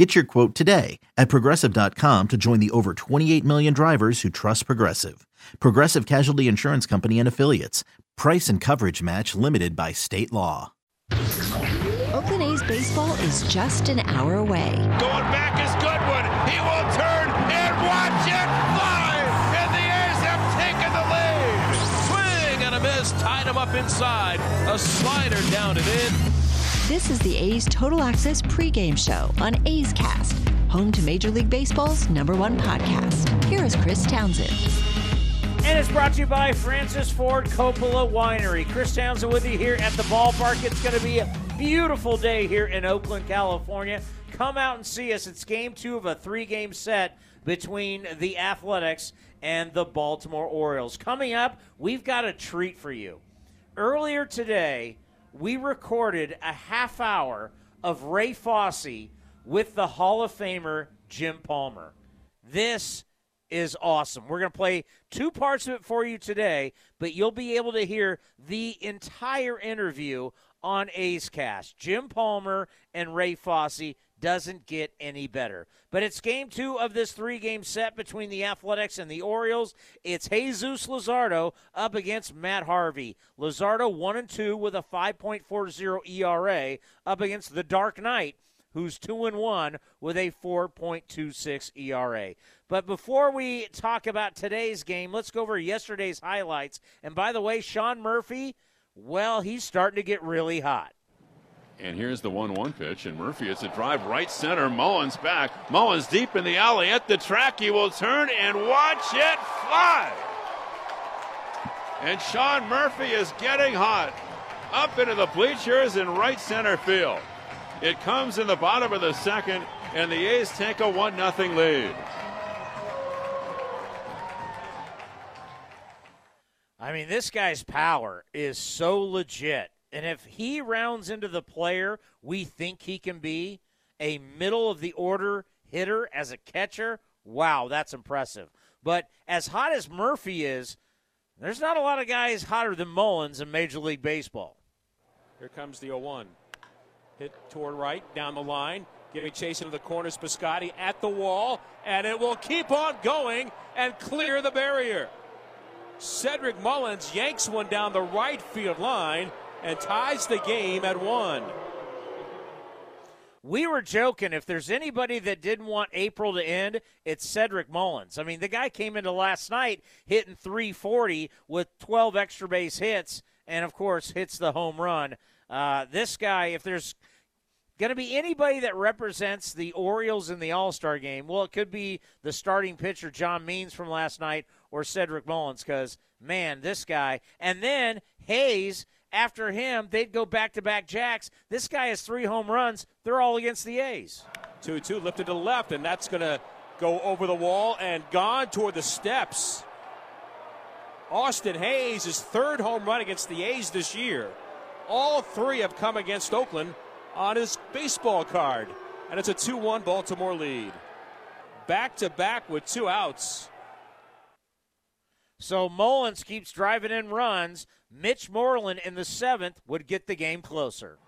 Get your quote today at progressive.com to join the over 28 million drivers who trust Progressive. Progressive Casualty Insurance Company and Affiliates. Price and coverage match limited by state law. Oakland A's baseball is just an hour away. Going back is Goodwin. He will turn and watch it fly. And the A's have taken the lead. Swing and a miss. Tied him up inside. A slider down and in. This is the A's Total Access pregame show on A's Cast, home to Major League Baseball's number one podcast. Here is Chris Townsend. And it's brought to you by Francis Ford Coppola Winery. Chris Townsend with you here at the ballpark. It's going to be a beautiful day here in Oakland, California. Come out and see us. It's game two of a three game set between the Athletics and the Baltimore Orioles. Coming up, we've got a treat for you. Earlier today, we recorded a half hour of Ray Fosse with the Hall of Famer Jim Palmer. This is awesome. We're going to play two parts of it for you today, but you'll be able to hear the entire interview on A's Cast. Jim Palmer and Ray Fosse doesn't get any better. But it's game two of this three game set between the Athletics and the Orioles. It's Jesus Luzardo up against Matt Harvey. Luzardo 1 and 2 with a 5.40 ERA up against the Dark Knight. Who's two and one with a 4.26 ERA. But before we talk about today's game, let's go over yesterday's highlights. And by the way, Sean Murphy, well, he's starting to get really hot. And here's the 1 1 pitch, and Murphy is a drive right center. Mullins back. Mullins deep in the alley at the track. He will turn and watch it fly. And Sean Murphy is getting hot up into the bleachers in right center field. It comes in the bottom of the second, and the A's take a 1 0 lead. I mean, this guy's power is so legit. And if he rounds into the player we think he can be, a middle of the order hitter as a catcher, wow, that's impressive. But as hot as Murphy is, there's not a lot of guys hotter than Mullins in Major League Baseball. Here comes the 0 1. Hit toward right, down the line, giving chase into the corners. Piscotti at the wall, and it will keep on going and clear the barrier. Cedric Mullins yanks one down the right field line and ties the game at one. We were joking. If there's anybody that didn't want April to end, it's Cedric Mullins. I mean, the guy came into last night hitting 340 with 12 extra base hits, and of course, hits the home run. Uh, this guy, if there's going to be anybody that represents the Orioles in the All Star game, well, it could be the starting pitcher, John Means, from last night, or Cedric Mullins, because, man, this guy. And then Hays after him, they'd go back to back jacks. This guy has three home runs. They're all against the A's. 2 2 lifted to the left, and that's going to go over the wall and gone toward the steps. Austin Hays, his third home run against the A's this year. All three have come against Oakland on his baseball card. And it's a 2 1 Baltimore lead. Back to back with two outs. So Mullins keeps driving in runs. Mitch Moreland in the seventh would get the game closer.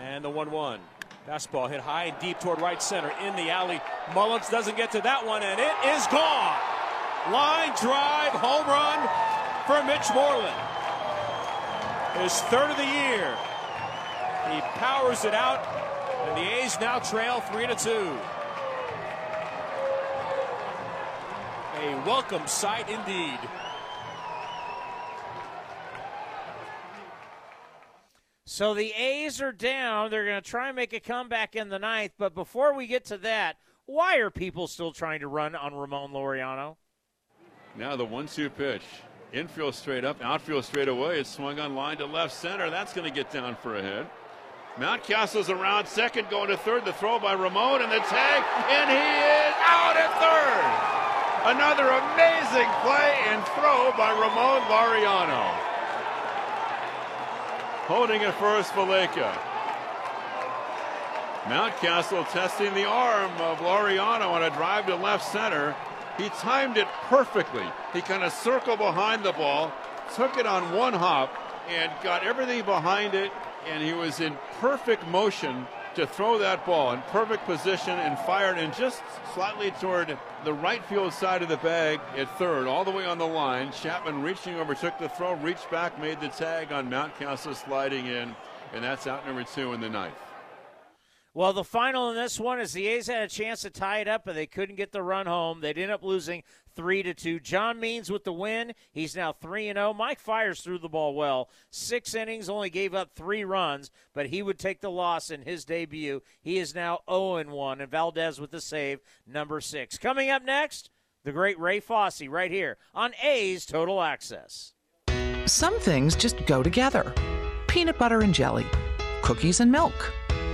And the 1 1. Fastball hit high and deep toward right center in the alley. Mullins doesn't get to that one, and it is gone. Line drive, home run for Mitch Moreland. His third of the year. He powers it out, and the A's now trail 3 to 2. A welcome sight indeed. So the A's are down. They're going to try and make a comeback in the ninth. But before we get to that, why are people still trying to run on Ramon Laureano? Now the one-two pitch. Infield straight up, outfield straight away. It's swung on line to left center. That's going to get down for a hit. Mountcastle's around second, going to third. The throw by Ramon and the tag, and he is out at third. Another amazing play and throw by Ramon Laureano. Holding it first, Valaika. Mountcastle testing the arm of Laureano on a drive to left center. He timed it perfectly. He kind of circled behind the ball, took it on one hop, and got everything behind it, and he was in perfect motion to throw that ball in perfect position and fired in just slightly toward the right field side of the bag at third, all the way on the line. Chapman reaching over, took the throw, reached back, made the tag on Mountcastle sliding in, and that's out number two in the ninth. Well, the final in this one is the A's had a chance to tie it up, but they couldn't get the run home. They'd end up losing three to two. John Means with the win. He's now three and zero. Mike Fiers threw the ball well. Six innings, only gave up three runs, but he would take the loss in his debut. He is now zero and one, and Valdez with the save, number six. Coming up next, the great Ray Fosse right here on A's Total Access. Some things just go together. Peanut butter and jelly, cookies and milk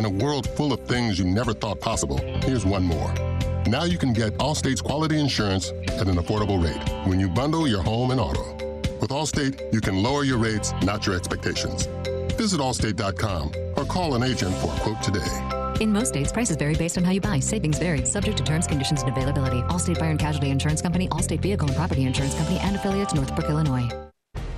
In a world full of things you never thought possible, here's one more. Now you can get Allstate's quality insurance at an affordable rate when you bundle your home and auto. With Allstate, you can lower your rates, not your expectations. Visit allstate.com or call an agent for a quote today. In most states, prices vary based on how you buy. Savings vary, subject to terms, conditions, and availability. Allstate Fire and Casualty Insurance Company, Allstate Vehicle and Property Insurance Company, and affiliates, Northbrook, Illinois.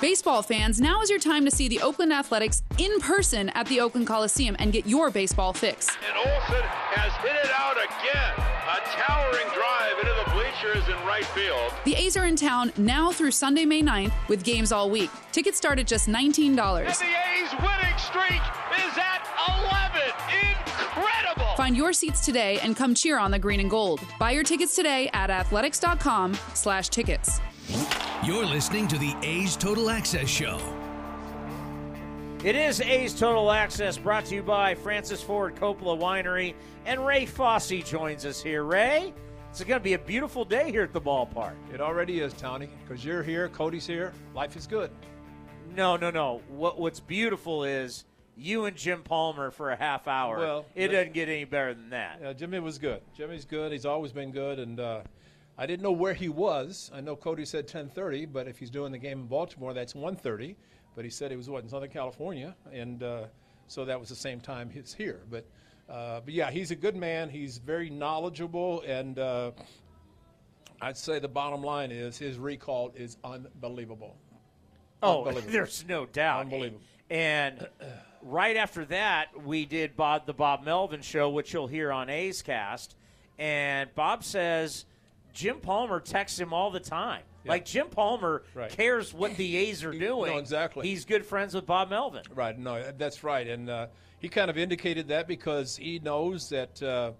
Baseball fans, now is your time to see the Oakland Athletics in person at the Oakland Coliseum and get your baseball fix. And Olson has hit it out again. A towering drive into the bleachers in right field. The A's are in town now through Sunday, May 9th with games all week. Tickets start at just $19. And the A's winning streak is at 11. Incredible! Find your seats today and come cheer on the green and gold. Buy your tickets today at athletics.com slash tickets. You're listening to the A's Total Access Show. It is A's Total Access brought to you by Francis Ford Coppola Winery, and Ray Fosse joins us here. Ray, it's going to be a beautiful day here at the ballpark. It already is, Tony, because you're here, Cody's here. Life is good. No, no, no. What, what's beautiful is you and Jim Palmer for a half hour. Well, it doesn't get any better than that. Yeah, Jimmy was good. Jimmy's good. He's always been good, and uh, I didn't know where he was. I know Cody said 10:30, but if he's doing the game in Baltimore, that's 1:30. But he said he was what in Southern California, and uh, so that was the same time he's here. But uh, but yeah, he's a good man. He's very knowledgeable, and uh, I'd say the bottom line is his recall is unbelievable. Oh, unbelievable. there's no doubt. Unbelievable. And right after that, we did Bob the Bob Melvin show, which you'll hear on A's Cast. And Bob says Jim Palmer texts him all the time. Yeah. Like Jim Palmer right. cares what the A's are doing. no, exactly. He's good friends with Bob Melvin. Right. No, that's right. And uh, he kind of indicated that because he knows that uh,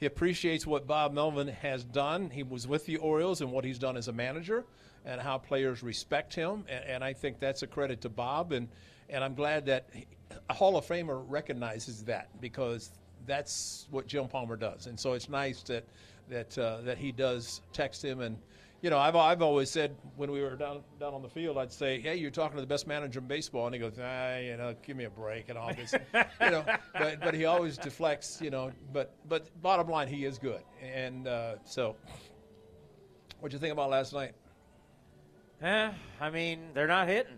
he appreciates what Bob Melvin has done. He was with the Orioles and what he's done as a manager, and how players respect him. And, and I think that's a credit to Bob. And and I'm glad that he, a Hall of Famer recognizes that because that's what Jim Palmer does. And so it's nice that that uh, that he does text him and you know I've I've always said when we were down down on the field I'd say hey you're talking to the best manager in baseball and he goes ah you know give me a break and all this you know but but he always deflects you know but but bottom line he is good and uh, so what'd you think about last night? Eh, I mean they're not hitting.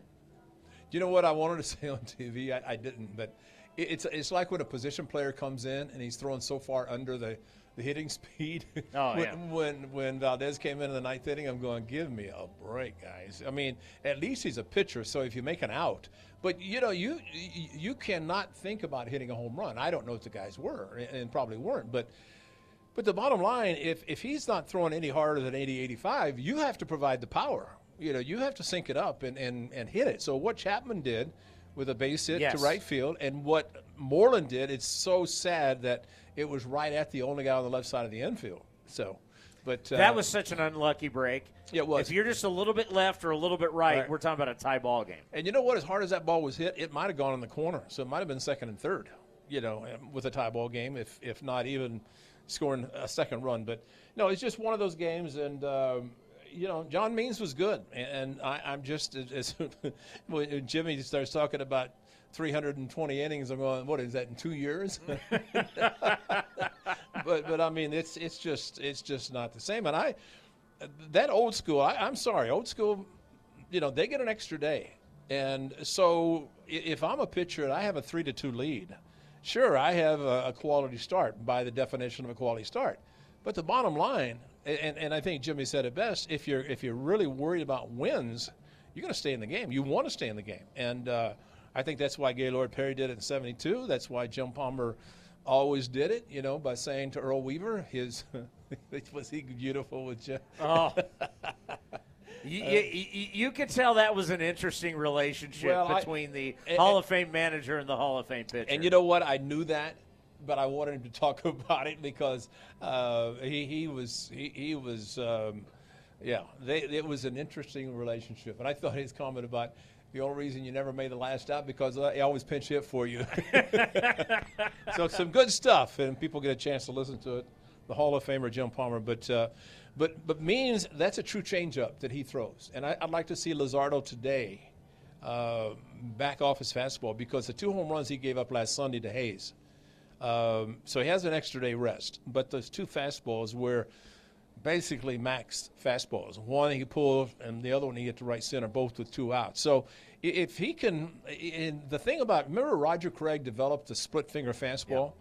Do you know what I wanted to say on TV? I, I didn't, but it, it's it's like when a position player comes in and he's throwing so far under the the hitting speed. Oh, when, yeah. when when Valdez came in in the ninth inning, I'm going, give me a break, guys. I mean, at least he's a pitcher, so if you make an out, but you know, you you cannot think about hitting a home run. I don't know if the guys were, and- probably weren't, but. But the bottom line, if, if he's not throwing any harder than 80, 85, you have to provide the power. You know, you have to sync it up and, and, and hit it. So what Chapman did with a base hit Yes. to right field and what Moreland did, it's so sad that it was right at the only guy on the left side of the infield. So, but uh, that was such an unlucky break. Yeah, it was. If you're just a little bit left or a little bit right, Right. we're talking about a tie ball game. And you know what? As hard as that ball was hit, it might have gone in the corner. So it might have been second and third, you know, um, with a tie ball game, if, if not even scoring a second run. But no, it's just one of those games. And, um, you know, John Means was good. And, I, I'm just, as, when Jimmy starts talking about 320 innings, I'm going, what is that, in two years? but, but I mean, it's, it's, just, it's just not the same. And I, that old school, I, I'm sorry, old school you know, they get an extra day. And so if I'm a pitcher and I have a three to two lead, sure, I have a, a quality start by the definition of a quality start. But the bottom line, and, and I think Jimmy said it best, if you're if you're really worried about wins, you're going to stay in the game. You want to stay in the game. And uh, I think that's why Gaylord Perry did it in 72. That's why Jim Palmer always did it, you know, by saying to Earl Weaver, his was he beautiful with Jim? Oh. You, you, you, you could tell that was an interesting relationship Well, I- between the and- Hall of Fame manager and the Hall of Fame pitcher. And you know what? I knew that, but I wanted him to talk about it because uh, he he was he, he was um, yeah. They, it was an interesting relationship, and I thought his comment about the only reason you never made the last out because I always pinch hit for you. so some good stuff, and people get a chance to listen to it. The Hall of Famer Jim Palmer, but uh, but but means that's a true changeup that he throws, and I, I'd like to see Luzardo today uh, back off his fastball because the two home runs he gave up last Sunday to Hays. Um, so he has an extra day rest, but those two fastballs were basically max fastballs. One he pulled, and the other one he hit to right center, both with two outs. So if he can, and the thing about remember Roger Craig developed the split finger fastball.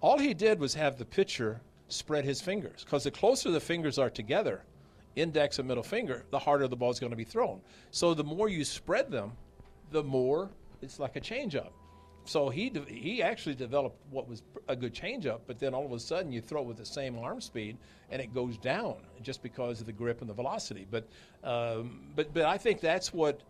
All he did was have the pitcher spread his fingers because the closer the fingers are together, index and middle finger, the harder the ball is going to be thrown. So the more you spread them, the more it's like a changeup. So he de- he actually developed what was a good changeup, but then all of a sudden you throw it with the same arm speed and it goes down just because of the grip and the velocity. But um, but but I think that's what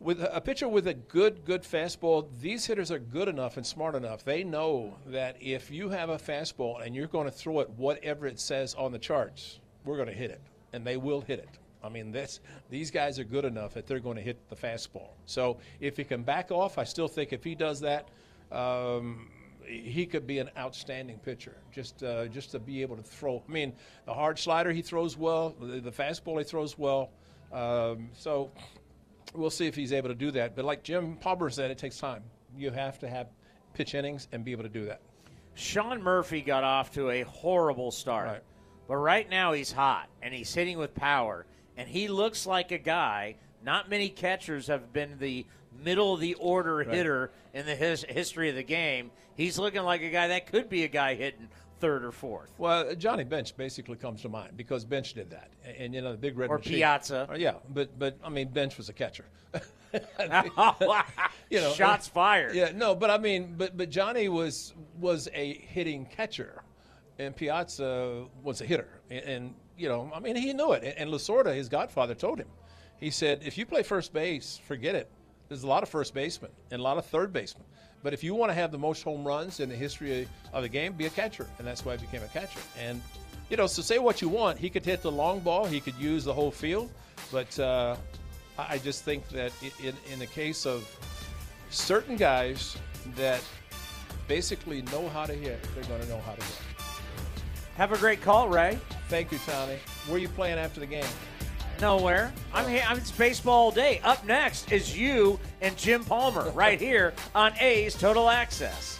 with a pitcher with a good good fastball, these hitters are good enough and smart enough. They know that if you have a fastball and you're going to throw it whatever it says on the charts, we're going to hit it, and they will hit it. I mean, this, these guys are good enough that they're going to hit the fastball. So if he can back off, I still think if he does that, um, he could be an outstanding pitcher. Just uh, just to be able to throw. I mean, the hard slider he throws well, the, the fastball he throws well. Um, so we'll see if he's able to do that. But like Jim Palmer said, it takes time. You have to have pitch innings and be able to do that. Sean Murphy got off to a horrible start. But right now he's hot and he's hitting with power. And he looks like a guy, not many catchers have been the middle of the order Right. hitter in the his, history of the game. He's looking like a guy that could be a guy hitting third or fourth. Well, Johnny Bench basically comes to mind because Bench did that, and, and, you know the big red Or machine. Piazza. Uh, yeah, but but I mean Bench was a catcher. you know, shots fired. Yeah, no, but I mean, but but Johnny was was a hitting catcher, and Piazza was a hitter, and, and you know, I mean, he knew it. And, Lasorda, his godfather, told him, he said, if you play first base, forget it. There's a lot of first basemen and a lot of third basemen. But if you want to have the most home runs in the history of the game, be a catcher, and that's why he became a catcher. And you know, so say what you want. He could hit the long ball. He could use the whole field. But uh, I I just think that in, in the case of certain guys that basically know how to hit, they're going to know how to hit. Have a great call, Ray. Thank you, Tommy. Where are you playing after the game? Nowhere. I'm here. I'm it's baseball all day. Up next is you and Jim Palmer right here on A's Total Access.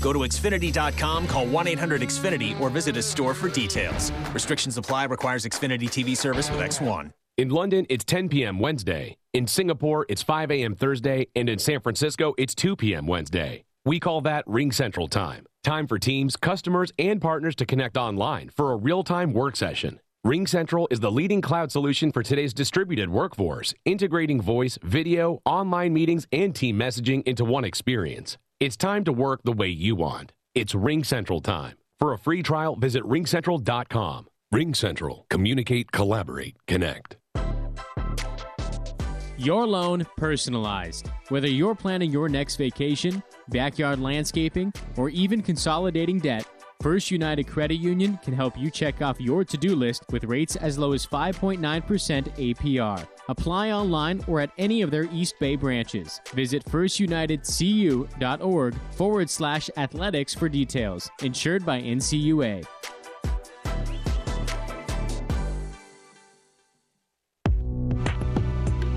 Go to Xfinity.com, call 1 800 Xfinity, or visit a store for details. Restrictions apply, requires Xfinity TV service with X1. In London, it's 10 p.m. Wednesday. In Singapore, it's 5 a.m. Thursday. And in San Francisco, it's 2 p.m. Wednesday. We call that RingCentral Time. Time for teams, customers, and partners to connect online for a real time work session. RingCentral is the leading cloud solution for today's distributed workforce, integrating voice, video, online meetings, and team messaging into one experience. It's time to work the way you want. It's RingCentral time. For a free trial, visit ringcentral.com. RingCentral. Communicate, collaborate, connect. Your loan personalized. Whether you're planning your next vacation, backyard landscaping, or even consolidating debt, First United Credit Union can help you check off your to do list with rates as low as 5.9% APR. Apply online or at any of their East Bay branches. Visit firstunitedcu.org forward slash athletics for details. Insured by NCUA.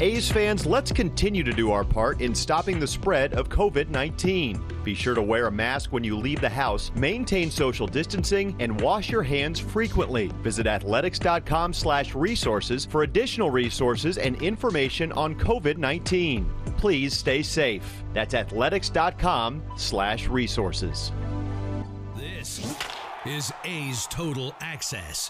A's fans, let's continue to do our part in stopping the spread of COVID 19. Be sure to wear a mask when you leave the house, maintain social distancing, and wash your hands frequently. Visit athletics.com slash resources for additional resources and information on COVID 19. Please stay safe. That's athletics.com slash resources. This is A's Total Access.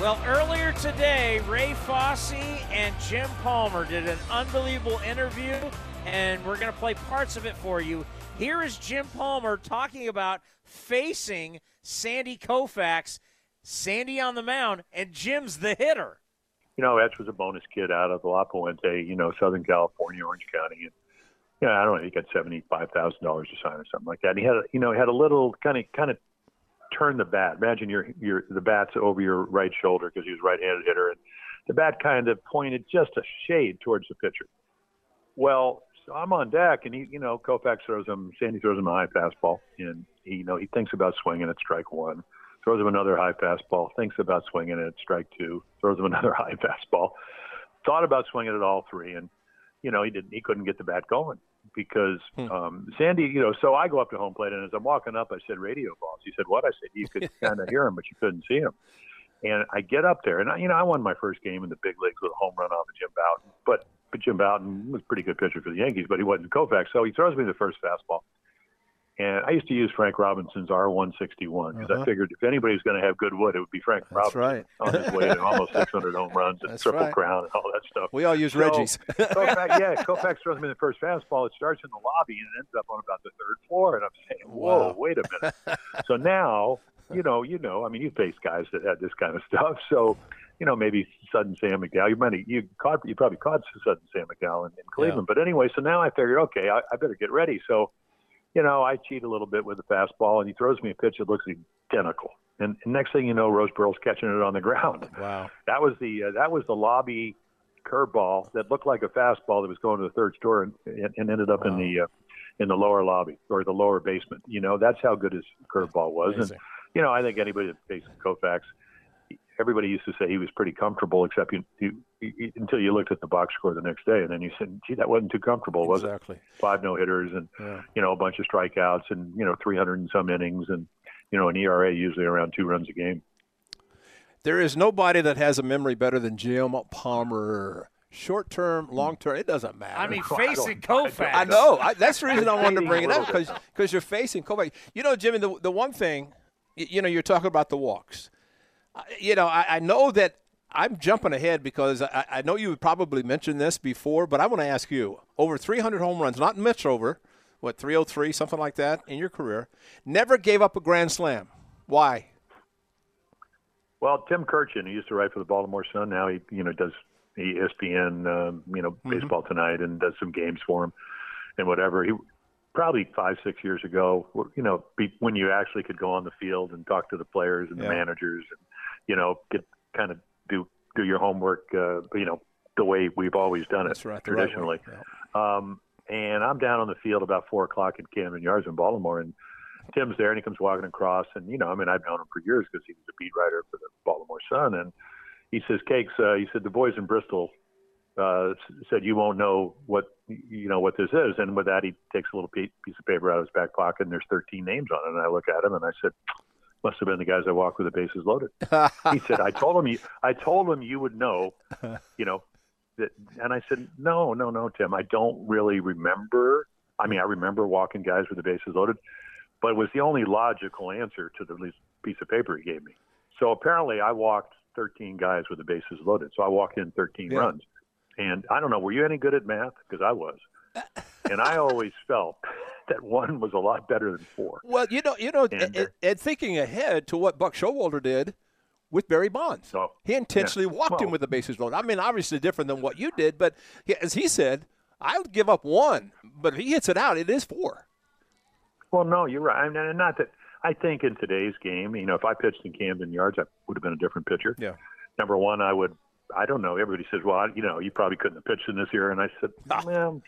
Well, earlier today, Ray Fosse and Jim Palmer did an unbelievable interview, and we're going to play parts of it for you. Here is Jim Palmer talking about facing Sandy Koufax, Sandy on the mound, and Jim's the hitter. You know, Etch was a bonus kid out of La Puente, you know, Southern California, Orange County, and yeah, I don't know, he got seventy-five thousand dollars to sign or something like that. And he had, a, you know, he had a little kind of, kind of turn the bat. Imagine your your the bat's over your right shoulder because he was right-handed hitter, and the bat kind of pointed just a shade towards the pitcher. Well, so I'm on deck, and he, you know, Koufax throws him. Sandy throws him a high fastball, and he, you know, he thinks about swinging at strike one. Throws him another high fastball. Thinks about swinging at strike two. Throws him another high fastball. Thought about swinging at all three, and you know, he didn't. He couldn't get the bat going because um, Sandy, you know, so I go up to home plate, and as I'm walking up, I said, radio balls. He said, what? I said, you could kind of hear him, but you couldn't see him. And I get up there, and, I, you know, I won my first game in the big leagues with a home run off of Jim Bouton. But, but Jim Bouton was a pretty good pitcher for the Yankees, but he wasn't Koufax. So he throws me the first fastball. And I used to use Frank Robinson's R161 because Uh-huh. I figured if anybody's going to have good wood, it would be Frank That's Robinson right. on his way to almost 600 home runs and That's triple right. crown and all that stuff. We all use So, Reggie's. Koufax, yeah, Koufax throws me the first fastball. It starts in the lobby and it ends up on about the third floor. And I'm saying, whoa, Wow. wait a minute. so now, you know, you know, I mean, you face guys that had this kind of stuff. So, you know, maybe sudden Sam McDowell. You might you caught you probably caught sudden Sam McDowell in, in Cleveland. But anyway, so now I figured, okay, I, I better get ready. So, you know, I cheat a little bit with the fastball, and he throws me a pitch that looks identical. And, and next thing you know, Roseboro's catching it on the ground. Wow. That was the uh, that was the lobby curveball that looked like a fastball that was going to the third store and, and, and ended up in the uh, in the lower lobby or the lower basement. You know, that's how good his curveball was. Amazing. And you know, I think anybody that faced Koufax, everybody used to say he was pretty comfortable, except you, you until you looked at the box score the next day, and then you said, "Gee, that wasn't too comfortable, was Exactly. it?" Five no hitters and Yeah. you know a bunch of strikeouts and you know 300 and some innings and you know an ERA usually around two runs a game. There is nobody that has a memory better than Jim Palmer. Short term, long term, it doesn't matter. I mean, facing Koufax. I know. I, that's the reason I wanted to bring it up Little because you're facing Koufax. You know, Jimmy, the, the one thing, y- you know, you're talking about the walks. I- You know, I, I know that I'm jumping ahead because I, I know you probably mentioned this before, but I want to ask you: over 300 home runs, not Mitch over, what 303, something like that in your career. Never gave up a grand slam. Why? Well, Tim Kurkjian, he used to write for the Baltimore Sun. Now he, you know, does ESPN, um, you know, Mm-hmm. baseball tonight, and does some games for him and whatever. He probably five, six years ago, you know, be, when you actually could go on the field and talk to the players and the managers, and you know, get kind of do do your homework, uh, you know, the way we've always done it right, the right traditionally. Um, and I'm down on the field about four o'clock at Camden Yards in Baltimore, and Tim's there, and he comes walking across, and you know, I mean, I've known him for years because he was a beat writer for the Baltimore Sun, and he says, "Cakes," uh, he said, "the boys in Bristol uh, said you won't know what you know what this is," and with that, he takes a little piece of paper out of his back pocket, and there's 13 names on it, and I look at him, and I said. Must have been the guys that walked with the bases loaded. he said, "I told him you. I told him you would know, you know, that, and I said, no, no, no, Tim, I don't really remember. I mean, I remember walking guys with the bases loaded, but it was the only logical answer to the piece of paper he gave me. So apparently, I walked 13 guys with the bases loaded. So I walked in 13 Yeah. runs, and I don't know, were you any good at math? Because I was, and I always felt that one was a lot better than four. Well, you know, you know, And, and, uh, and thinking ahead to what Buck Showalter did with Barry Bonds, oh, he intentionally walked him with the bases loaded. I mean, obviously different than what you did, but he, as he said, I would give up one, but if he hits it out, it is four. Well, no, you're right. I mean, and not that I think in today's game, you know, if I pitched in Camden Yards, I would have been a different pitcher. Yeah. Number one, I would. I don't know. Everybody says, "Well, I, you know, you probably couldn't have pitched in this year," and I said, "Well,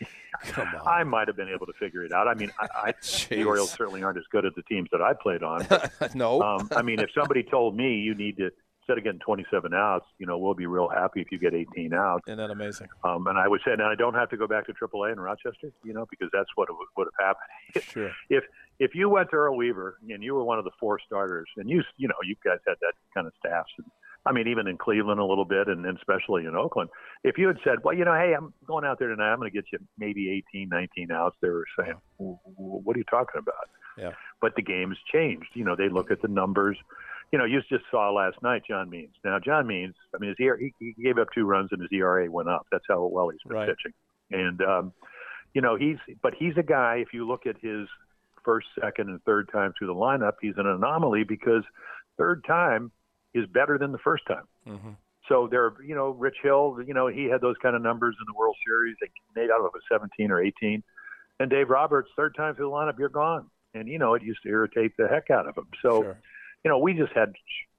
I might have been able to figure it out." I mean, I, I the Orioles certainly aren't as good as the teams that I played on. no. Um, I mean, if somebody told me you need to instead of getting 27 outs, you know, we'll be real happy if you get 18 outs. Isn't that amazing? Um, and I would say, now I don't have to go back to AAA in Rochester, you know, because that's what would, would have happened. Sure. If if you went to Earl Weaver and you were one of the four starters, and you you know you guys had that kind of staffs, and I mean even in Cleveland a little bit, and, and especially in Oakland, if you had said, well, you know, hey, I'm going out there tonight, I'm going to get you maybe 18, 19 outs, they were saying, "W- w- what are you talking about? Yeah. But the game's changed. You know, they look at the numbers. You know, you just saw last night John Means. Now, John Means, I mean, his ERA, he, he gave up two runs and his ERA went up. That's how well he's been Right. pitching. And, um, you know, he's, but he's a guy, if you look at his first, second, and third time through the lineup, he's an anomaly because third time is better than the first time. Mm-hmm. So there, are, you know, Rich Hill, you know, he had those kind of numbers in the World Series. They made out of it 17 or 18. And Dave Roberts, third time through the lineup, you're gone. And you know, it used to irritate the heck out of him. So, you know, we just had,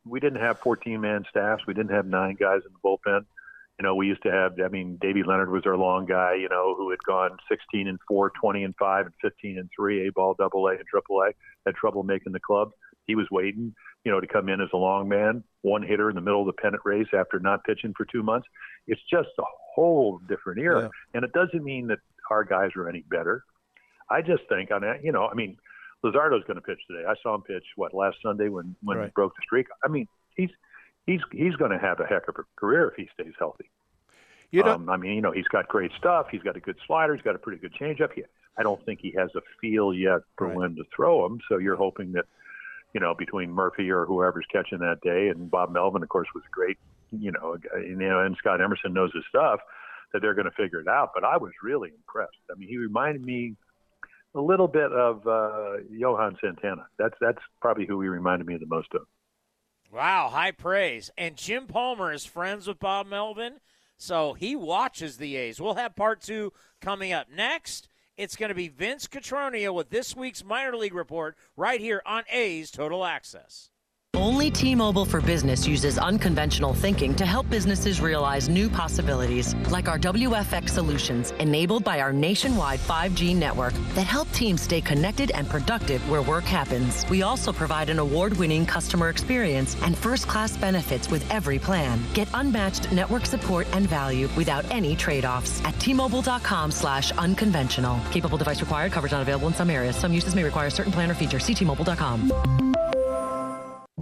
we didn't have 14 man staffs. We didn't have nine guys in the bullpen. You know, we used to have, I mean, Davey Leonhard was our long guy, you know, who had gone 16 and 4, 20 and 5, and 15 and 3, A ball, double A, and triple A, had trouble making the club. He was waiting, you know, to come in as a long man, one hitter in the middle of the pennant race after not pitching for two months. It's just a whole different era. Yeah. And it doesn't mean that our guys are any better. I just think on that, you know, I mean, Luzardo's going to pitch today. I saw him pitch what last Sunday when when he broke the streak. I mean, he's he's he's going to have a heck of a career if he stays healthy. You know, um, I mean, you know, he's got great stuff. He's got a good slider. He's got a pretty good changeup. He, I don't think he has a feel yet for when to throw him. So you're hoping that, you know, between Murphy or whoever's catching that day, and Bob Melvin, of course, was great, you know, you know, and Scott Emerson knows his stuff, that they're going to figure it out. But I was really impressed. I mean, he reminded me a little bit of uh, Johan Santana. That's that's probably who he reminded me the most of. Wow, high praise. And Jim Palmer is friends with Bob Melvin, so he watches the A's. We'll have part two coming up next. It's going to be Vince Cotroneo with this week's minor league report right here on A's Total Access. Only T Mobile for Business uses unconventional thinking to help businesses realize new possibilities, like our WFX solutions, enabled by our nationwide 5G network that help teams stay connected and productive where work happens. We also provide an award winning customer experience and first class benefits with every plan. Get unmatched network support and value without any trade offs at T Mobile.com slash unconventional. Capable device required, coverage not available in some areas. Some uses may require a certain plan or feature. See T Mobile.com.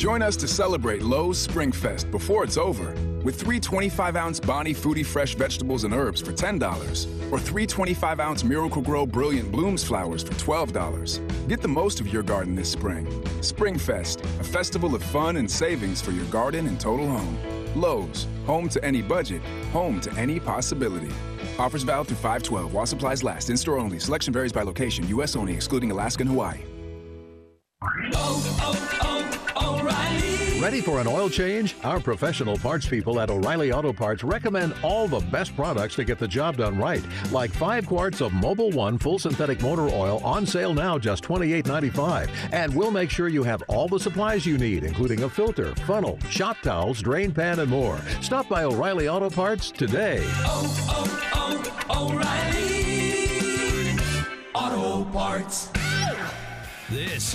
Join us to celebrate Lowe's Springfest before it's over with three 25 ounce Bonnie Fruity Fresh vegetables and herbs for $10 or three 25 ounce Miracle-Gro Brilliant Blooms flowers for $12. Get the most of your garden this spring. Springfest, a festival of fun and savings for your garden and total home. Lowe's, home to any budget, home to any possibility. Offers valid through 512 while supplies last. In store only. Selection varies by location. U.S. only, excluding Alaska and Hawaii. Ready for an oil change? Our professional parts people at O'Reilly Auto Parts recommend all the best products to get the job done right. Like 5 quarts of Mobil 1 full synthetic motor oil on sale now just $28.95. And we'll make sure you have all the supplies you need, including a filter, funnel, shop towels, drain pan, and more. Stop by O'Reilly Auto Parts today. Oh, oh, oh O'Reilly Auto Parts. This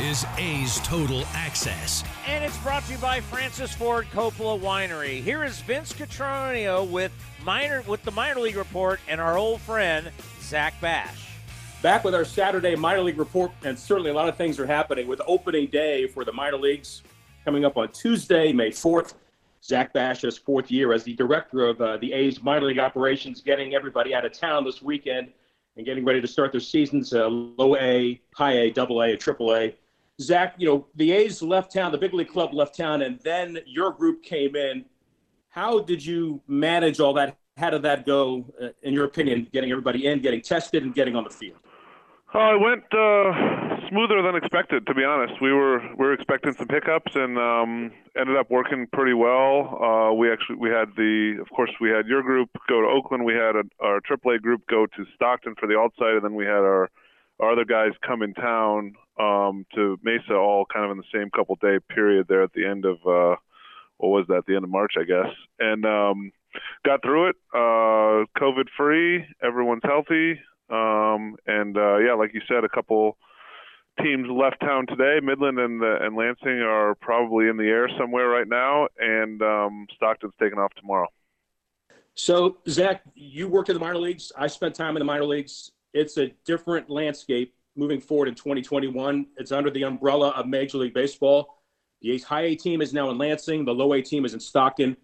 is A's Total Access. And it's brought to you by Francis Ford Coppola Winery. Here is Vince Cotroneo with minor with the minor league report and our old friend Zach Bash. Back with our Saturday minor league report, and certainly a lot of things are happening with opening day for the minor leagues coming up on Tuesday, May 4th. Zach Bash, his fourth year as the director of uh, the A's minor league operations, getting everybody out of town this weekend and getting ready to start their seasons uh, low A, high A, double A, triple A. Zach, you know, the A's left town, the big league club left town, and then your group came in. How did you manage all that? How did that go, uh, in your opinion, getting everybody in, getting tested, and getting on the field? Oh, it went uh, smoother than expected. To be honest, we were we were expecting some hiccups, and um, ended up working pretty well. Uh, we actually we had the, of course, we had your group go to Oakland. We had a, our AAA group go to Stockton for the outside, and then we had our our other guys come in town um, to Mesa, all kind of in the same couple day period there at the end of uh, what was that? The end of March, I guess, and um, got through it. Uh, COVID free. Everyone's healthy. Um, and uh, yeah, like you said, a couple teams left town today. Midland and uh, and Lansing are probably in the air somewhere right now, and um, Stockton's taking off tomorrow. So, Zach, you worked in the minor leagues. I spent time in the minor leagues. It's a different landscape moving forward in 2021. It's under the umbrella of Major League Baseball. The high A team is now in Lansing. The low A team is in Stockton.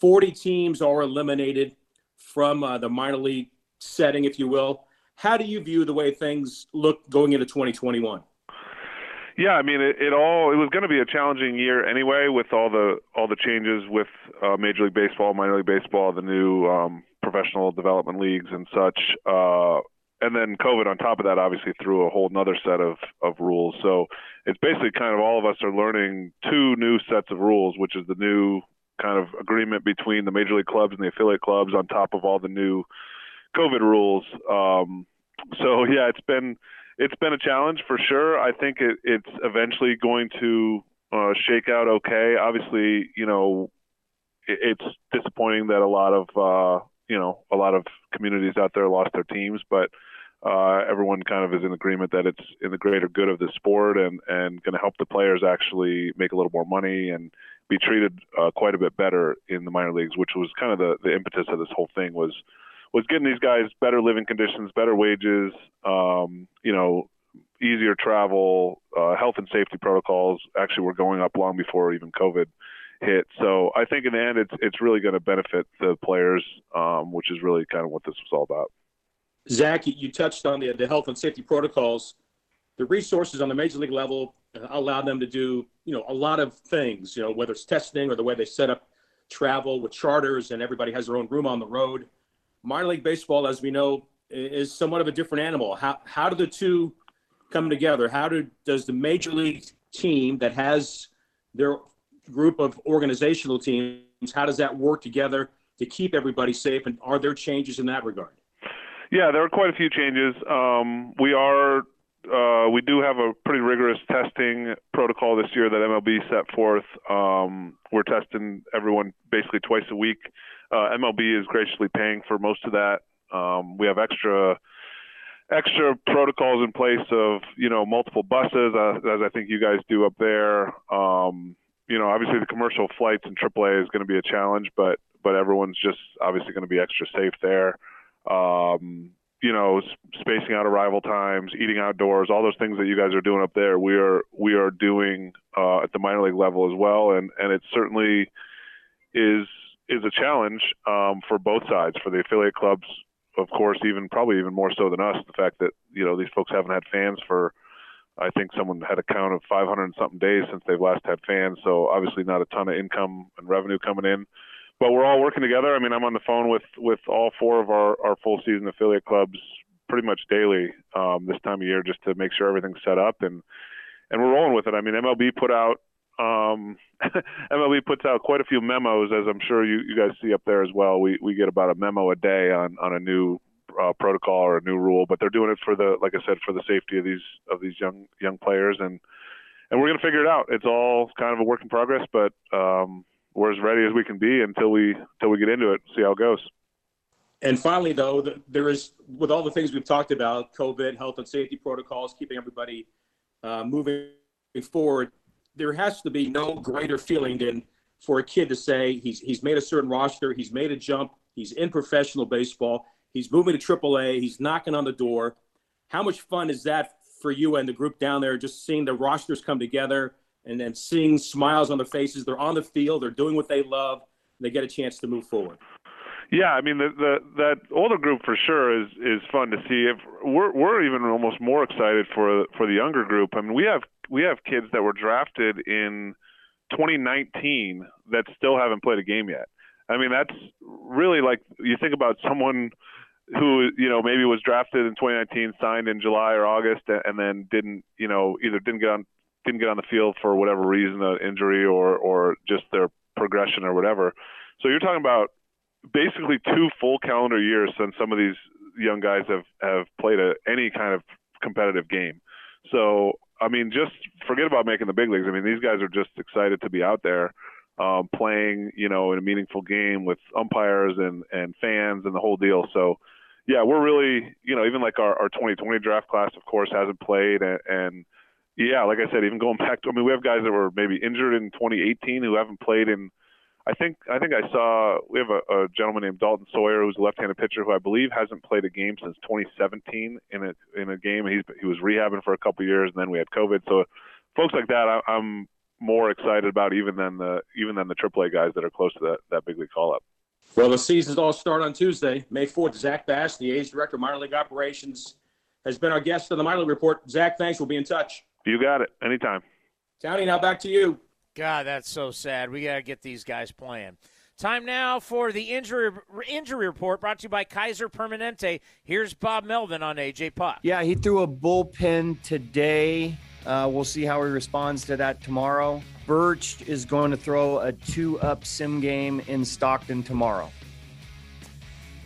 40 teams are eliminated from uh, the minor league setting, if you will. How do you view the way things look going into 2021? Yeah, I mean, it, it all it was going to be a challenging year anyway, with all the all the changes with uh, Major League Baseball, minor league baseball, the new um, professional development leagues and such, uh, and then COVID on top of that obviously threw a whole another set of of rules. So it's basically kind of all of us are learning two new sets of rules, which is the new kind of agreement between the major league clubs and the affiliate clubs on top of all the new COVID rules. Um, so yeah, it's been it's been a challenge for sure. I think it, it's eventually going to uh, shake out okay. Obviously, you know, it, it's disappointing that a lot of uh, you know a lot of communities out there lost their teams, but uh, everyone kind of is in agreement that it's in the greater good of the sport and and going to help the players actually make a little more money and be treated uh, quite a bit better in the minor leagues, which was kind of the the impetus of this whole thing was was getting these guys better living conditions, better wages, um, you know, easier travel, uh, health and safety protocols. Actually, were going up long before even COVID hit. So I think in the end, it's it's really going to benefit the players, um, which is really kind of what this was all about. Zach, you touched on the the health and safety protocols. The resources on the major league level allow them to do, you know, a lot of things. You know, whether it's testing or the way they set up travel with charters, and everybody has their own room on the road minor league baseball, as we know, is somewhat of a different animal. How how do the two come together? How do does the major league team that has their group of organizational teams, how does that work together to keep everybody safe? And are there changes in that regard? Yeah, there are quite a few changes. Um, we are uh, we do have a pretty rigorous testing protocol this year that MLB set forth. Um, we're testing everyone basically twice a week uh, MLB is graciously paying for most of that. Um, we have extra extra protocols in place of you know multiple buses, uh, as I think you guys do up there. Um, you know, obviously the commercial flights in AAA is going to be a challenge, but but everyone's just obviously going to be extra safe there. Um, you know, spacing out arrival times, eating outdoors, all those things that you guys are doing up there, we are we are doing uh, at the minor league level as well, and and it certainly is is a challenge um, for both sides, for the affiliate clubs, of course, even probably even more so than us. The fact that you know these folks haven't had fans for, I think someone had a count of 500 and something days since they've last had fans. So obviously not a ton of income and revenue coming in but we're all working together. I mean, I'm on the phone with with all four of our our full season affiliate clubs pretty much daily um, this time of year just to make sure everything's set up and and we're rolling with it. I mean, MLB put out um, MLB puts out quite a few memos, as I'm sure you, you guys see up there as well. We we get about a memo a day on on a new uh, protocol or a new rule, but they're doing it for the like I said for the safety of these of these young young players and and we're gonna figure it out. It's all kind of a work in progress, but um, we're as ready as we can be until we until we get into it. See how it goes. And finally, though, there is with all the things we've talked about, COVID, health and safety protocols, keeping everybody uh, moving forward. There has to be no greater feeling than for a kid to say he's he's made a certain roster, he's made a jump, he's in professional baseball, he's moving to AAA, he's knocking on the door. How much fun is that for you and the group down there? Just seeing the rosters come together and then seeing smiles on their faces. They're on the field. They're doing what they love. they get a chance to move forward. Yeah, I mean the, the that older group for sure is is fun to see. If we're we're even almost more excited for for the younger group. I mean we have we have kids that were drafted in 2019 that still haven't played a game yet. I mean that's really like you think about someone who you know maybe was drafted in 2019, signed in July or August, and then didn't you know either didn't get on didn't get on the field for whatever reason, an injury or or just their progression or whatever. So you're talking about basically two full calendar years since some of these young guys have have played a, any kind of competitive game. So I mean, just forget about making the big leagues. I mean, these guys are just excited to be out there um, playing, you know, in a meaningful game with umpires and and fans and the whole deal. So yeah, we're really, you know, even like our, our 2020 draft class, of course, hasn't played and, and yeah, like I said, even going back to, I mean, we have guys that were maybe injured in 2018 who haven't played in. I think I think I saw we have a, a gentleman named Dalton Sawyer who's a left-handed pitcher who I believe hasn't played a game since 2017 in a in a game. He's he was rehabbing for a couple of years and then we had COVID. So folks like that, I, I'm more excited about even than the even than the AAA guys that are close to that that big league call up. Well, the seasons all start on Tuesday, May 4th. Zach Bash, the A's director of minor league operations, has been our guest on the minor league report. Zach, thanks. We'll be in touch. You got it. Anytime. Tony, now back to you. God, that's so sad. We got to get these guys playing. Time now for the injury injury report brought to you by Kaiser Permanente. Here's Bob Melvin on AJ Puk. Yeah, he threw a bullpen today. Uh, we'll see how he responds to that tomorrow. Burch is going to throw a two up sim game in Stockton tomorrow.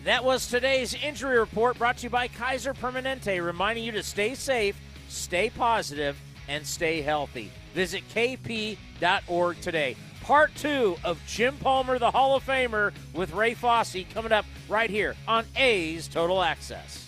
That was today's injury report brought to you by Kaiser Permanente, reminding you to stay safe, stay positive, and stay healthy. Visit kp.org today. Part two of Jim Palmer, the Hall of Famer, with Ray Fosse coming up right here on A's Total Access.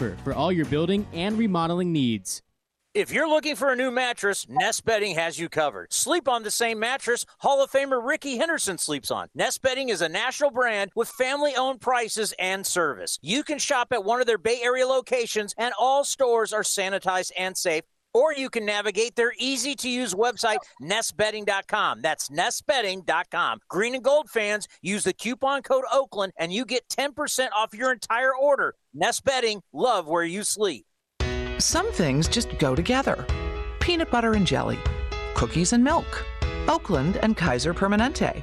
for all your building and remodeling needs. If you're looking for a new mattress, Nest Bedding has you covered. Sleep on the same mattress Hall of Famer Rickey Henderson sleeps on. Nest Bedding is a national brand with family owned prices and service. You can shop at one of their Bay Area locations, and all stores are sanitized and safe. Or you can navigate their easy to use website, nestbedding.com. That's nestbedding.com. Green and gold fans, use the coupon code Oakland and you get 10% off your entire order. Nest Bedding, love where you sleep. Some things just go together peanut butter and jelly, cookies and milk, Oakland and Kaiser Permanente.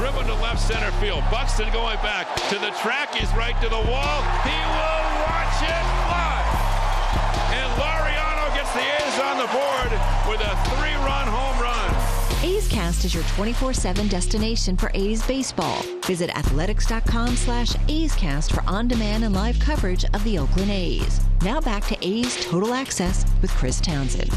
Swung on, driven to left center field. Buxton going back to the track. He's right to the wall. He will watch it fly. And Laureano gets the A's on the board with a three-run home run. A's Cast is your 24-7 destination for A's baseball. Visit athletics.com slash A's Cast for on-demand and live coverage of the Oakland A's. Now back to A's Total Access with Chris Townsend.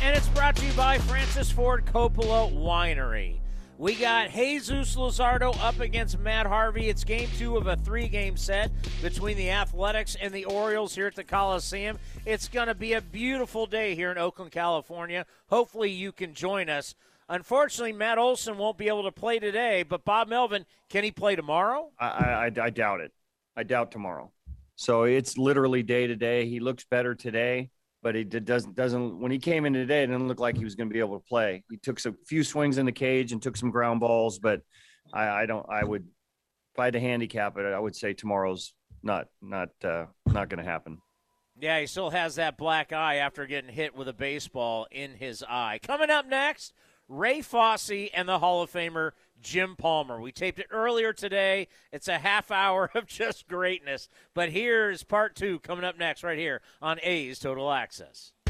And it's brought to you by Francis Ford Coppola Winery. We got Jesus Luzardo up against Matt Harvey. It's game two of a three game set between the Athletics and the Orioles here at the Coliseum. It's going to be a beautiful day here in Oakland, California. Hopefully, you can join us. Unfortunately, Matt Olson won't be able to play today, but Bob Melvin, can he play tomorrow? I, I, I doubt it. I doubt tomorrow. So it's literally day to day. He looks better today but he doesn't doesn't when he came in today, it didn't look like he was going to be able to play. He took a few swings in the cage and took some ground balls, but I, I don't. I would if I had to handicap it, I would say tomorrow's not not uh, not going to happen. Yeah, he still has that black eye after getting hit with a baseball in his eye. Coming up next, Ray Fosse and the Hall of Famer Jim Palmer. We taped it earlier today. It's a half hour of just greatness. But here's part two coming up next, right here on A's Total Access.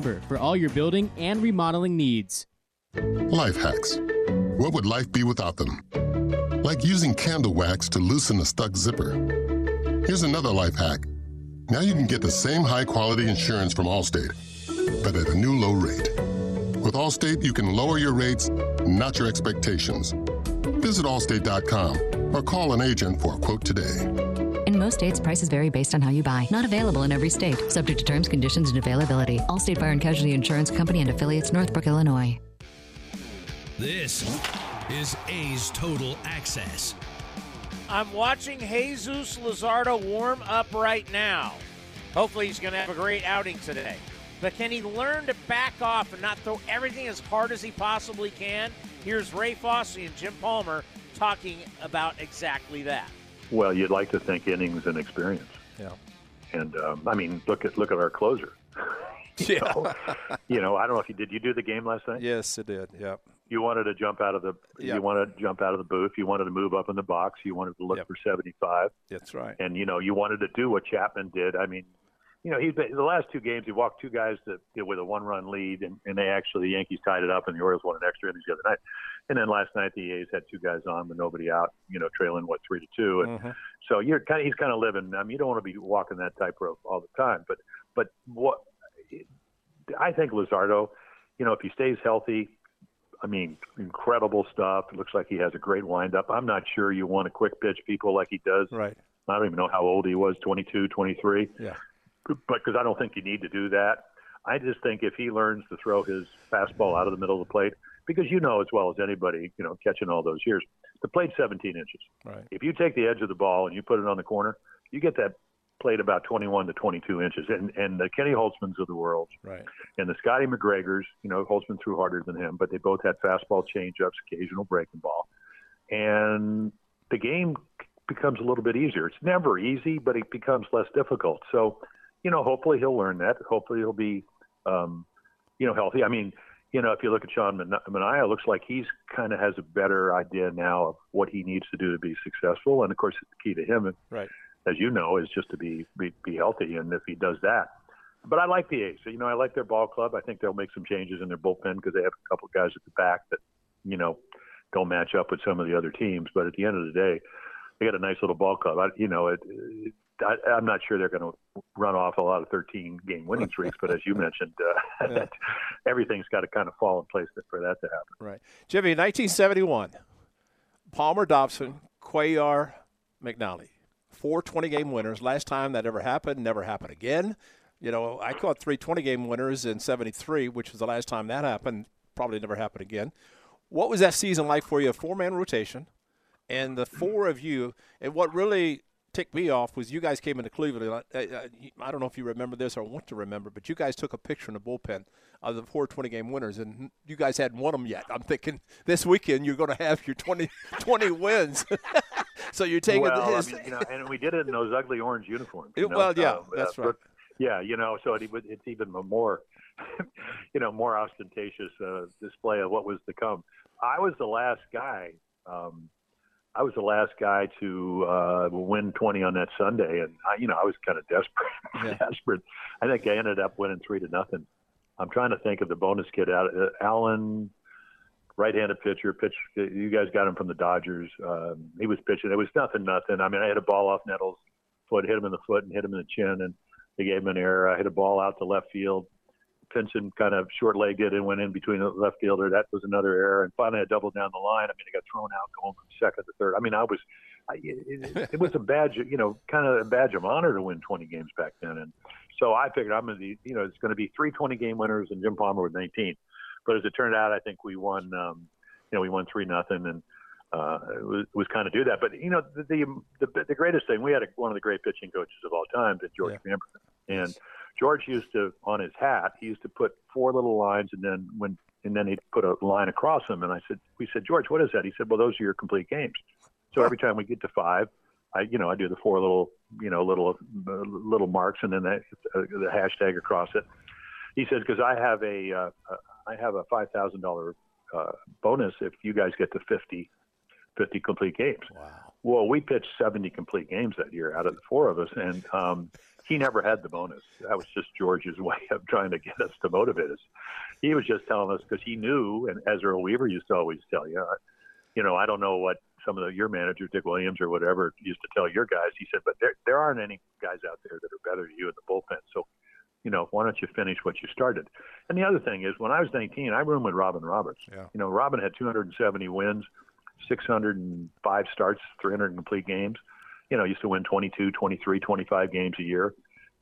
for all your building and remodeling needs. Life hacks. What would life be without them? Like using candle wax to loosen a stuck zipper. Here's another life hack. Now you can get the same high quality insurance from Allstate, but at a new low rate. With Allstate, you can lower your rates, not your expectations. Visit allstate.com or call an agent for a quote today. In most states, prices vary based on how you buy. Not available in every state. Subject to terms, conditions, and availability. Allstate Fire and Casualty Insurance Company and affiliates, Northbrook, Illinois. This is A's Total Access. I'm watching Jesus Luzardo warm up right now. Hopefully, he's going to have a great outing today. But can he learn to back off and not throw everything as hard as he possibly can? Here's Ray Fosse and Jim Palmer talking about exactly that. Well, you'd like to think innings and experience. Yeah. And um, I mean, look at look at our closer. you Yeah. Know, you know, I don't know if you did. You do the game last night? Yes, it did. Yep. You wanted to jump out of the. Yeah. You wanted to jump out of the booth. You wanted to move up in the box. You wanted to look for seventy-five. That's right. And you know, you wanted to do what Chapman did. I mean, you know, he's been, the last two games he walked two guys to, you know, with a one-run lead, and, and they actually the Yankees tied it up, and the Orioles won an extra innings the other night. And then last night the A's had two guys on with nobody out, you know, trailing what three to two, and Mhm. so you're kind of he's kind of living. I mean, you don't want to be walking that tightrope all the time, but but what I think Luzardo, you know, if he stays healthy, I mean, incredible stuff. It looks like he has a great windup. I'm not sure you want to quick pitch people like he does. Right. I don't even know how old he was, 22, 23 Yeah. but because I don't think you need to do that. I just think if he learns to throw his fastball out of the middle of the plate, because you know as well as anybody, you know, catching all those years, the plate's 17 inches. Right. If you take the edge of the ball and you put it on the corner, you get that plate about 21 to 22 inches. And and the Kenny Holtzmans of the world Right. and the Scotty McGregors, you know, Holtzman threw harder than him, but they both had fastball changeups, occasional breaking ball, and the game becomes a little bit easier. It's never easy, but it becomes less difficult. So you know, hopefully he'll learn that. Hopefully he'll be, um, you know, healthy. I mean, you know, if you look at Sean Manaea, it looks like he's kind of has a better idea now of what he needs to do to be successful. And of course, the key to him, right. as you know, is just to be, be be healthy. And if he does that, but I like the A's. You know, I like their ball club. I think they'll make some changes in their bullpen because they have a couple guys at the back that, you know, don't match up with some of the other teams. But at the end of the day, they got a nice little ball club. I, you know, it, it I, I'm not sure they're going to run off a lot of 13 game winning streaks, but as you mentioned, uh, Yeah. that everything's got to kind of fall in place for that to happen. Right. Jimmy, 1971, Palmer Dobson, Cuellar, McNally. Four 20 game winners. Last time that ever happened, never happened again. You know, I caught three 20 game winners in 73, which was the last time that happened. Probably never happened again. What was that season like for you? A four man rotation, and the four of you, and what really ticked me off was you guys came into Cleveland. I, I, I don't know if you remember this or want to remember, but you guys took a picture in the bullpen of the four 20 game winners, and you guys hadn't won them yet. I'm thinking this weekend you're going to have your 20, 20 wins. so you're taking well, this. I mean, you know, and we did it in those ugly orange uniforms. you It- know, well, yeah, uh, that's uh, right. but- Yeah, you know, so it, it's even a more, you know, more ostentatious uh, display of what was to come. I was the last guy. Um, I was the last guy to uh, win 20 on that Sunday, and I, you know, I was kind of desperate. desperate. I think I ended up winning three to nothing. I'm trying to think of the bonus kid out. Uh, Allen, right-handed pitcher. Pitch. You guys got him from the Dodgers. Um, he was pitching. It was nothing, nothing. I mean, I hit a ball off Nettles' foot, hit him in the foot, and hit him in the chin, and they gave him an error. I hit a ball out to left field. Pinson kind of short-legged and went in between the left fielder. That was another error. And finally, I doubled down the line. I mean, I got thrown out going from second to third. I mean, I was, I, it, it was a badge, of- you know, kind of a badge of honor to win 20 games back then. And so I figured I'm going to, be, you know, it's going to be three 20 game winners and Jim Palmer with 19. But as it turned out, I think we won, um, you know, we won three nothing and. Uh, it was, was kind of do that, but you know the, the the the greatest thing we had a, one of the great pitching coaches of all time, that George Bamberger, and George used to on his hat he used to put four little lines and then when and then he'd put a line across them. And I said we said George what is that? He said well those are your complete games. So every time we get to five I you know I do the four little you know little uh, little marks and then the, uh, the hashtag across it. He says because I have a uh, I have a five thousand dollar uh, bonus if you guys get to 50 50 complete games. Wow. Well, we pitched 70 complete games that year out of the four of us, and um, he never had the bonus. That was just George's way of trying to get us to motivate us. He was just telling us because he knew, and Earl Weaver used to always tell you, you know, I don't know what some of the, your managers, Dick Williams or whatever, used to tell your guys. He said, but there, there aren't any guys out there that are better than you in the bullpen. So, you know, why don't you finish what you started? And the other thing is, when I was 19, I roomed with Robin Roberts. Yeah. You know, Robin had 270 wins. 605 starts, 300 complete games. You know, used to win 22, 23, 25 games a year.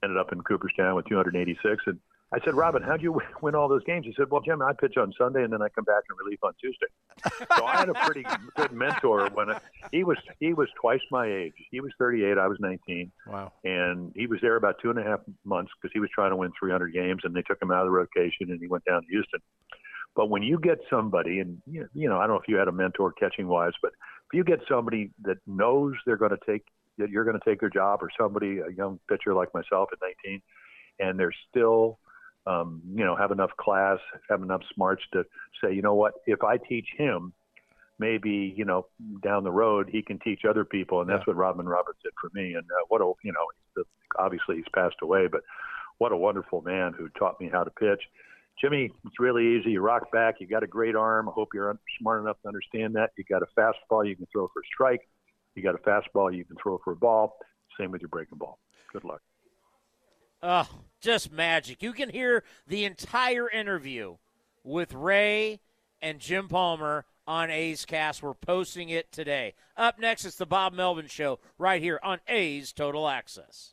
Ended up in Cooperstown with 286. And I said, Robin, how'd you win all those games? He said, Well, Jim, I pitch on Sunday and then I come back and relief on Tuesday. so I had a pretty good mentor when I, he was he was twice my age. He was 38, I was 19 Wow. and he was there about two and a half months because he was trying to win 300 games, and they took him out of the rotation, and he went down to Houston. But when you get somebody, and you you know, I don't know if you had a mentor catching wise, but if you get somebody that knows they're going to take that you're going to take their job, or somebody, a young pitcher like myself at 19, and they're still, um, you know, have enough class, have enough smarts to say, you know what, if I teach him, maybe you know down the road he can teach other people, and that's what Robin Roberts did for me. And uh, what a you know, obviously he's passed away, but what a wonderful man who taught me how to pitch. Jimmy, it's really easy. You rock back. You got a great arm. I hope you're smart enough to understand that. You got a fastball you can throw for a strike. You got a fastball you can throw for a ball. Same with your breaking ball. Good luck. Oh, just magic. You can hear the entire interview with Ray and Jim Palmer on A's Cast. We're posting it today. Up next, it's the Bob Melvin Show right here on A's Total Access.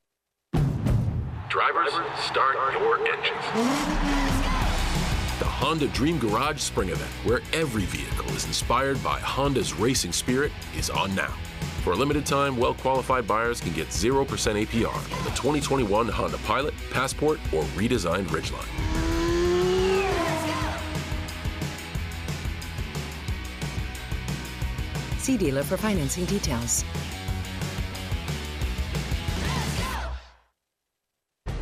Drivers, start your engines. The Honda Dream Garage Spring Event, where every vehicle is inspired by Honda's racing spirit, is on now. For a limited time, well qualified buyers can get 0% APR on the 2021 Honda Pilot, Passport, or redesigned Ridgeline. See dealer for financing details.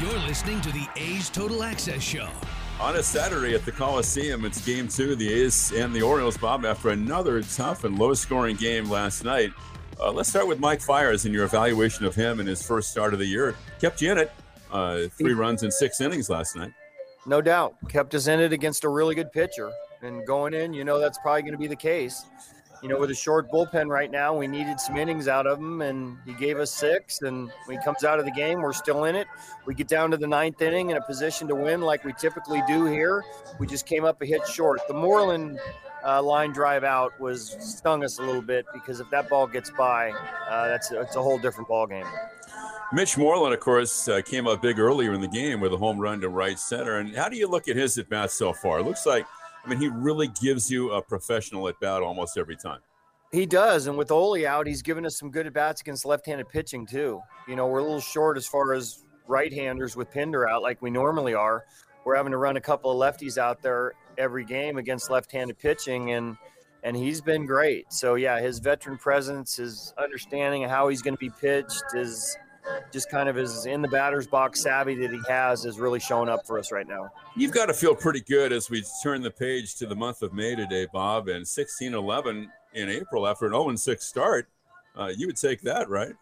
You're listening to the A's Total Access Show. On a Saturday at the Coliseum, it's game two, the A's and the Orioles, Bob, after another tough and low scoring game last night. Uh, let's start with Mike Fiers and your evaluation of him in his first start of the year. Kept you in it, uh, three runs in six innings last night. No doubt. Kept us in it against a really good pitcher. And going in, you know that's probably going to be the case you know, with a short bullpen right now, we needed some innings out of him, and he gave us six. And when he comes out of the game, we're still in it. We get down to the ninth inning in a position to win, like we typically do here. We just came up a hit short. The Moreland uh, line drive out was stung us a little bit because if that ball gets by, uh, that's it's a whole different ball game. Mitch Moreland, of course, uh, came up big earlier in the game with a home run to right center. And how do you look at his at bat so far? It looks like I mean, he really gives you a professional at bat almost every time. He does, and with Ole out, he's given us some good at bats against left-handed pitching too. You know, we're a little short as far as right-handers with Pinder out, like we normally are. We're having to run a couple of lefties out there every game against left-handed pitching, and and he's been great. So yeah, his veteran presence, his understanding of how he's going to be pitched, is just kind of his in the batter's box savvy that he has is really showing up for us right now. You've got to feel pretty good as we turn the page to the month of May today, Bob, and 16 11 in April after an 0 6 start. Uh, you would take that, right?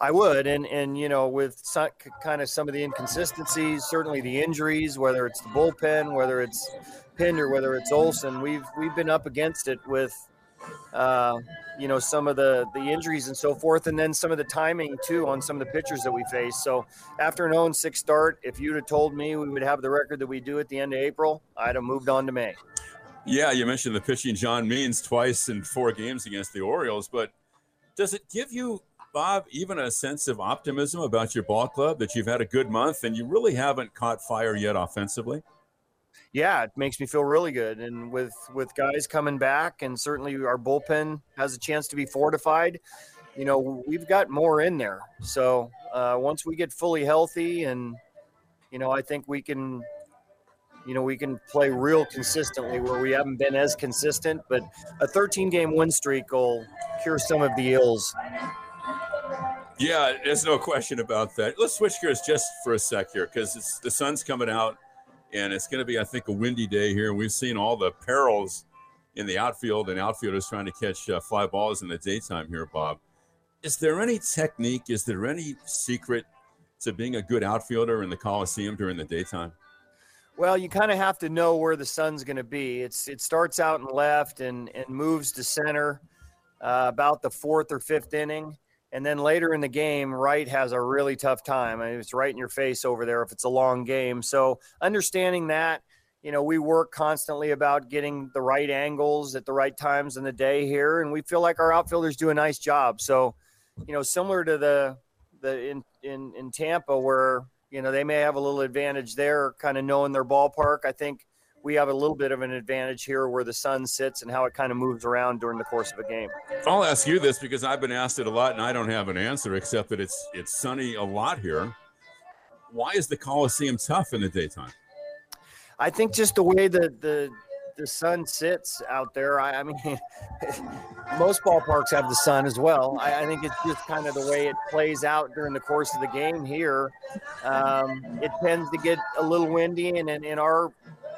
I would, and and you know, with some, kind of some of the inconsistencies, certainly the injuries, whether it's the bullpen, whether it's Pinder, whether it's Olson, we've we've been up against it with uh, you know some of the the injuries and so forth, and then some of the timing too on some of the pitchers that we face. So after an 0 6 start, if you'd have told me we would have the record that we do at the end of April, I'd have moved on to May. Yeah, you mentioned the pitching John Means twice in four games against the Orioles, but does it give you Bob, even a sense of optimism about your ball club that you've had a good month and you really haven't caught fire yet offensively? Yeah, it makes me feel really good. And with with guys coming back, and certainly our bullpen has a chance to be fortified. You know, we've got more in there. So uh, once we get fully healthy, and you know, I think we can, you know, we can play real consistently where we haven't been as consistent. But a 13 game win streak will cure some of the ills Yeah, there's no question about that. Let's switch gears just for a sec here because the sun's coming out and it's going to be, I think, a windy day here. We've seen all the perils in the outfield and outfielders trying to catch uh, fly balls in the daytime here, Bob. Is there any technique? Is there any secret to being a good outfielder in the Coliseum during the daytime? Well, you kind of have to know where the sun's going to be. It's it starts out in left and and moves to center uh, about the fourth or fifth inning, and then later in the game, right has a really tough time. I mean, it's right in your face over there if it's a long game. So understanding that, you know, we work constantly about getting the right angles at the right times in the day here, and we feel like our outfielders do a nice job. So, you know, similar to the the in in in Tampa where you know they may have a little advantage there, kind of knowing their ballpark. I think we have a little bit of an advantage here where the sun sits and how it kind of moves around during the course of a game. I'll ask you this because I've been asked it a lot and I don't have an answer except that it's it's sunny a lot here. Why is the Coliseum tough in the daytime? I think just the way that the the sun sits out there. I, I mean, most ballparks have the sun as well. I, I, think it's just kind of the way it plays out during the course of the game here. Um, it tends to get a little windy, and in, in our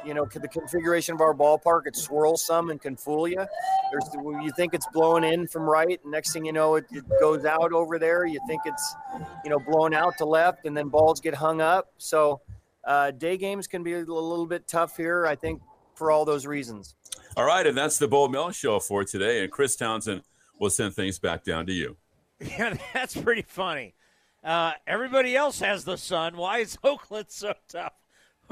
you know the configuration of our ballpark it swirls some and can fool you there's you think it's blowing in from right next thing you know it, it, goes out over there you think it's you know blowing out to left and then balls get hung up so uh, day games can be a little bit tough here i think for all those reasons. All right, and that's the Bo Mel show for today. And Chris Townsend will send things back down to you. Yeah, that's pretty funny. Uh, everybody else has the sun. Why is Oakland so tough?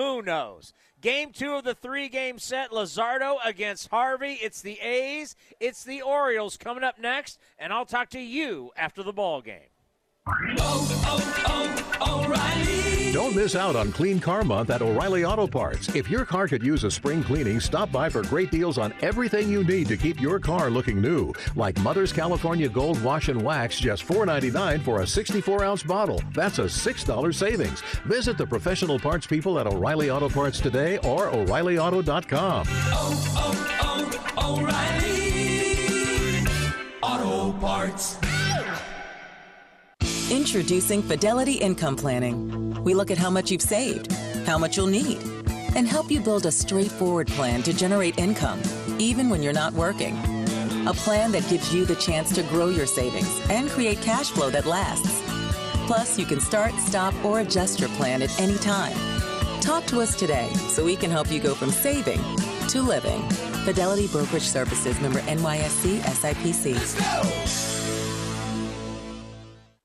Who knows? Game two of the three game set Luzardo against Harvey. It's the A's, it's the Orioles coming up next, and I'll talk to you after the ball game. Oh, oh, oh, O'Reilly. Don't miss out on Clean Car Month at O'Reilly Auto Parts. If your car could use a spring cleaning, stop by for great deals on everything you need to keep your car looking new. Like Mother's California Gold Wash and Wax, just $4.99 for a 64 ounce bottle. That's a $6 savings. Visit the professional parts people at O'Reilly Auto Parts today or O'ReillyAuto.com. Oh, oh, oh, O'Reilly Auto Parts. Introducing Fidelity Income Planning. We look at how much you've saved, how much you'll need, and help you build a straightforward plan to generate income, even when you're not working. A plan that gives you the chance to grow your savings and create cash flow that lasts. Plus, you can start, stop, or adjust your plan at any time. Talk to us today so we can help you go from saving to living. Fidelity Brokerage Services member NYSE SIPC.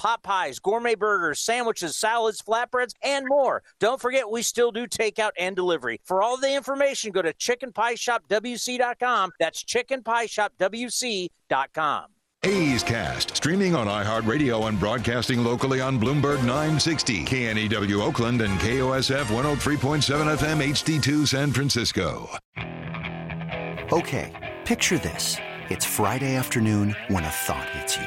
pot pies, gourmet burgers, sandwiches, salads, flatbreads, and more. Don't forget, we still do takeout and delivery. For all the information, go to chickenpieshopwc.com. That's chickenpieshopwc.com. A's Cast, streaming on iHeartRadio and broadcasting locally on Bloomberg 960, KNEW Oakland, and KOSF 103.7 FM HD2 San Francisco. Okay, picture this. It's Friday afternoon when a thought hits you.